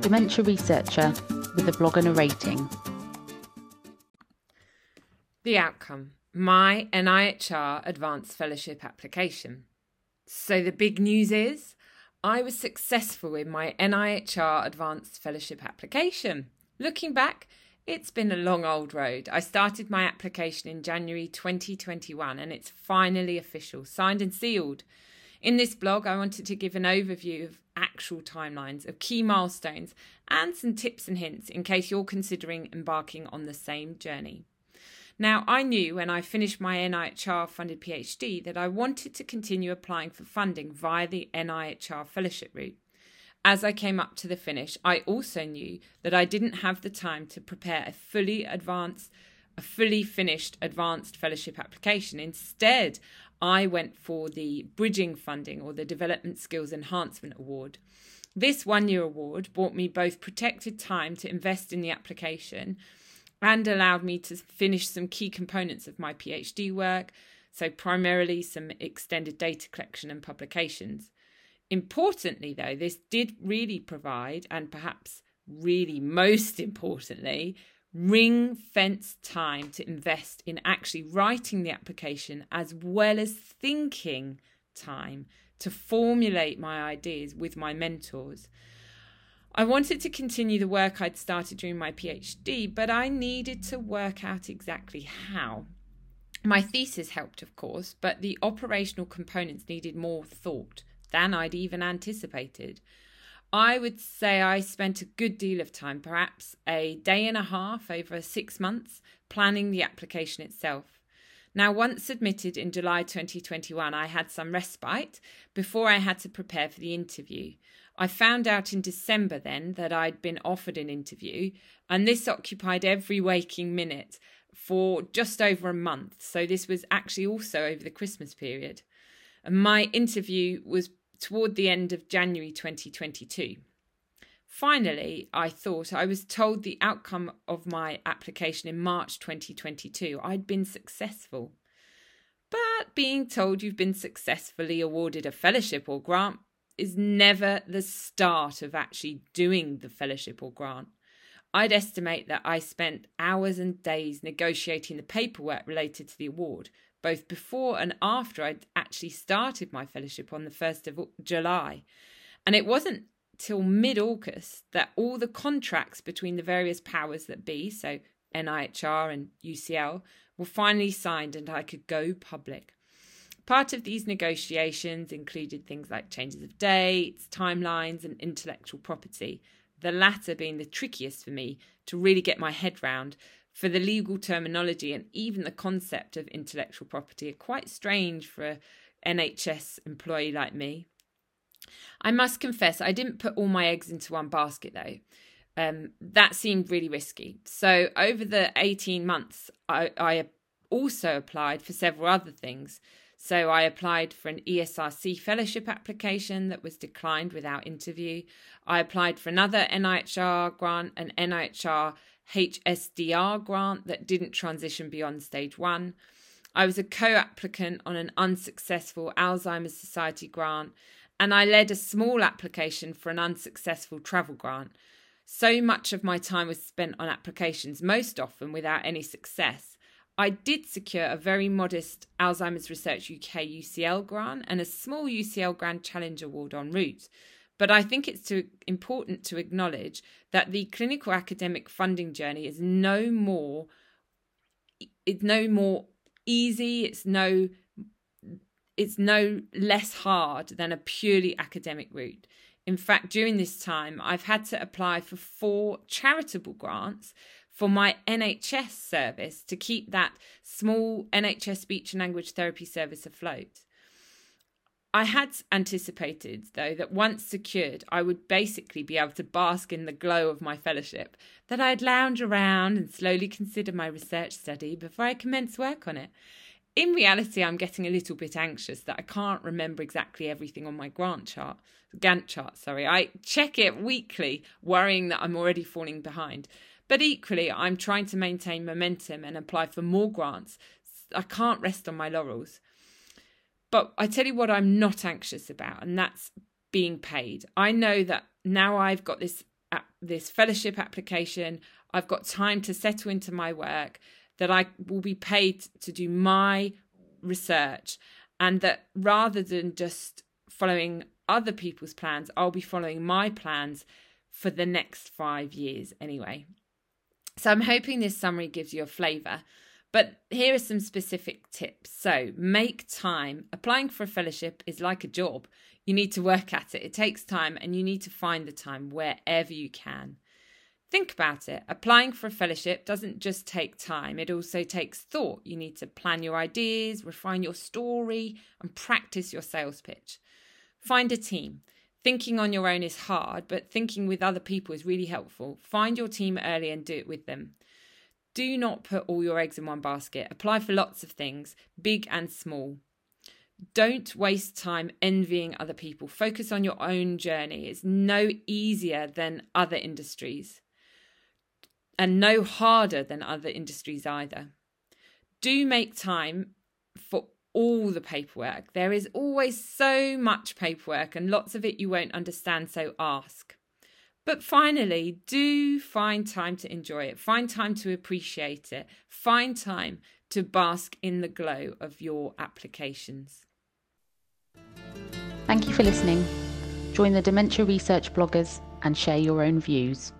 dementia researcher with a blog and a rating. The outcome my NIHR Advanced Fellowship application. So the big news is I was successful in my NIHR Advanced Fellowship application. Looking back, it's been a long old road. I started my application in January 2021 and it's finally official, signed and sealed. In this blog, I wanted to give an overview of actual timelines, of key milestones, and some tips and hints in case you're considering embarking on the same journey. Now, I knew when I finished my NIHR funded PhD that I wanted to continue applying for funding via the NIHR fellowship route. As I came up to the finish, I also knew that I didn't have the time to prepare a fully advanced, a fully finished advanced fellowship application. Instead, I went for the bridging funding or the Development Skills Enhancement Award. This one year award brought me both protected time to invest in the application and allowed me to finish some key components of my PhD work, so primarily some extended data collection and publications. Importantly, though, this did really provide, and perhaps really most importantly, ring fence time to invest in actually writing the application as well as thinking time to formulate my ideas with my mentors. I wanted to continue the work I'd started during my PhD, but I needed to work out exactly how. My thesis helped, of course, but the operational components needed more thought than I'd even anticipated. I would say I spent a good deal of time, perhaps a day and a half over six months, planning the application itself. Now, once submitted in July 2021, I had some respite before I had to prepare for the interview. I found out in December then that I'd been offered an interview, and this occupied every waking minute for just over a month. So this was actually also over the Christmas period. And my interview was toward the end of January 2022. Finally, I thought I was told the outcome of my application in March 2022. I'd been successful. But being told you've been successfully awarded a fellowship or grant is never the start of actually doing the fellowship or grant. I'd estimate that I spent hours and days negotiating the paperwork related to the award, both before and after I'd actually started my fellowship on the 1st of July. And it wasn't till mid August that all the contracts between the various powers that be, so NIHR and UCL, were finally signed and I could go public. Part of these negotiations included things like changes of dates, timelines, and intellectual property, the latter being the trickiest for me to really get my head round, for the legal terminology and even the concept of intellectual property are quite strange for an NHS employee like me. I must confess, I didn't put all my eggs into one basket though. Um, that seemed really risky. So, over the 18 months, I, I also applied for several other things. So I applied for an ESRC fellowship application that was declined without interview. I applied for another NIHR grant, an NIHR HSDR grant that didn't transition beyond stage one. I was a co applicant on an unsuccessful Alzheimer's Society grant, and I led a small application for an unsuccessful travel grant. So much of my time was spent on applications, most often without any success. I did secure a very modest Alzheimer's Research UK UCL grant and a small UCL Grand Challenge Award en route. But I think it's too important to acknowledge that the clinical academic funding journey is no more it's no more easy, it's no it's no less hard than a purely academic route. In fact, during this time, I've had to apply for four charitable grants for my NHS service to keep that small NHS speech and language therapy service afloat. I had anticipated, though, that once secured, I would basically be able to bask in the glow of my fellowship, that I'd lounge around and slowly consider my research study before I commence work on it. In reality, I'm getting a little bit anxious that I can't remember exactly everything on my grant chart, Gantt chart, sorry. I check it weekly, worrying that I'm already falling behind. But equally, I'm trying to maintain momentum and apply for more grants. I can't rest on my laurels. But I tell you what, I'm not anxious about, and that's being paid. I know that now I've got this this fellowship application. I've got time to settle into my work. That I will be paid to do my research, and that rather than just following other people's plans, I'll be following my plans for the next five years anyway. So I'm hoping this summary gives you a flavour. But here are some specific tips. So make time. Applying for a fellowship is like a job. You need to work at it. It takes time and you need to find the time wherever you can. Think about it. Applying for a fellowship doesn't just take time, it also takes thought. You need to plan your ideas, refine your story, and practice your sales pitch. Find a team. Thinking on your own is hard, but thinking with other people is really helpful. Find your team early and do it with them. Do not put all your eggs in one basket. Apply for lots of things, big and small. Don't waste time envying other people. Focus on your own journey. It's no easier than other industries and no harder than other industries either. Do make time for all the paperwork. There is always so much paperwork and lots of it you won't understand, so ask. But finally, do find time to enjoy it, find time to appreciate it, find time to bask in the glow of your applications. Thank you for listening. Join the Dementia Research bloggers and share your own views.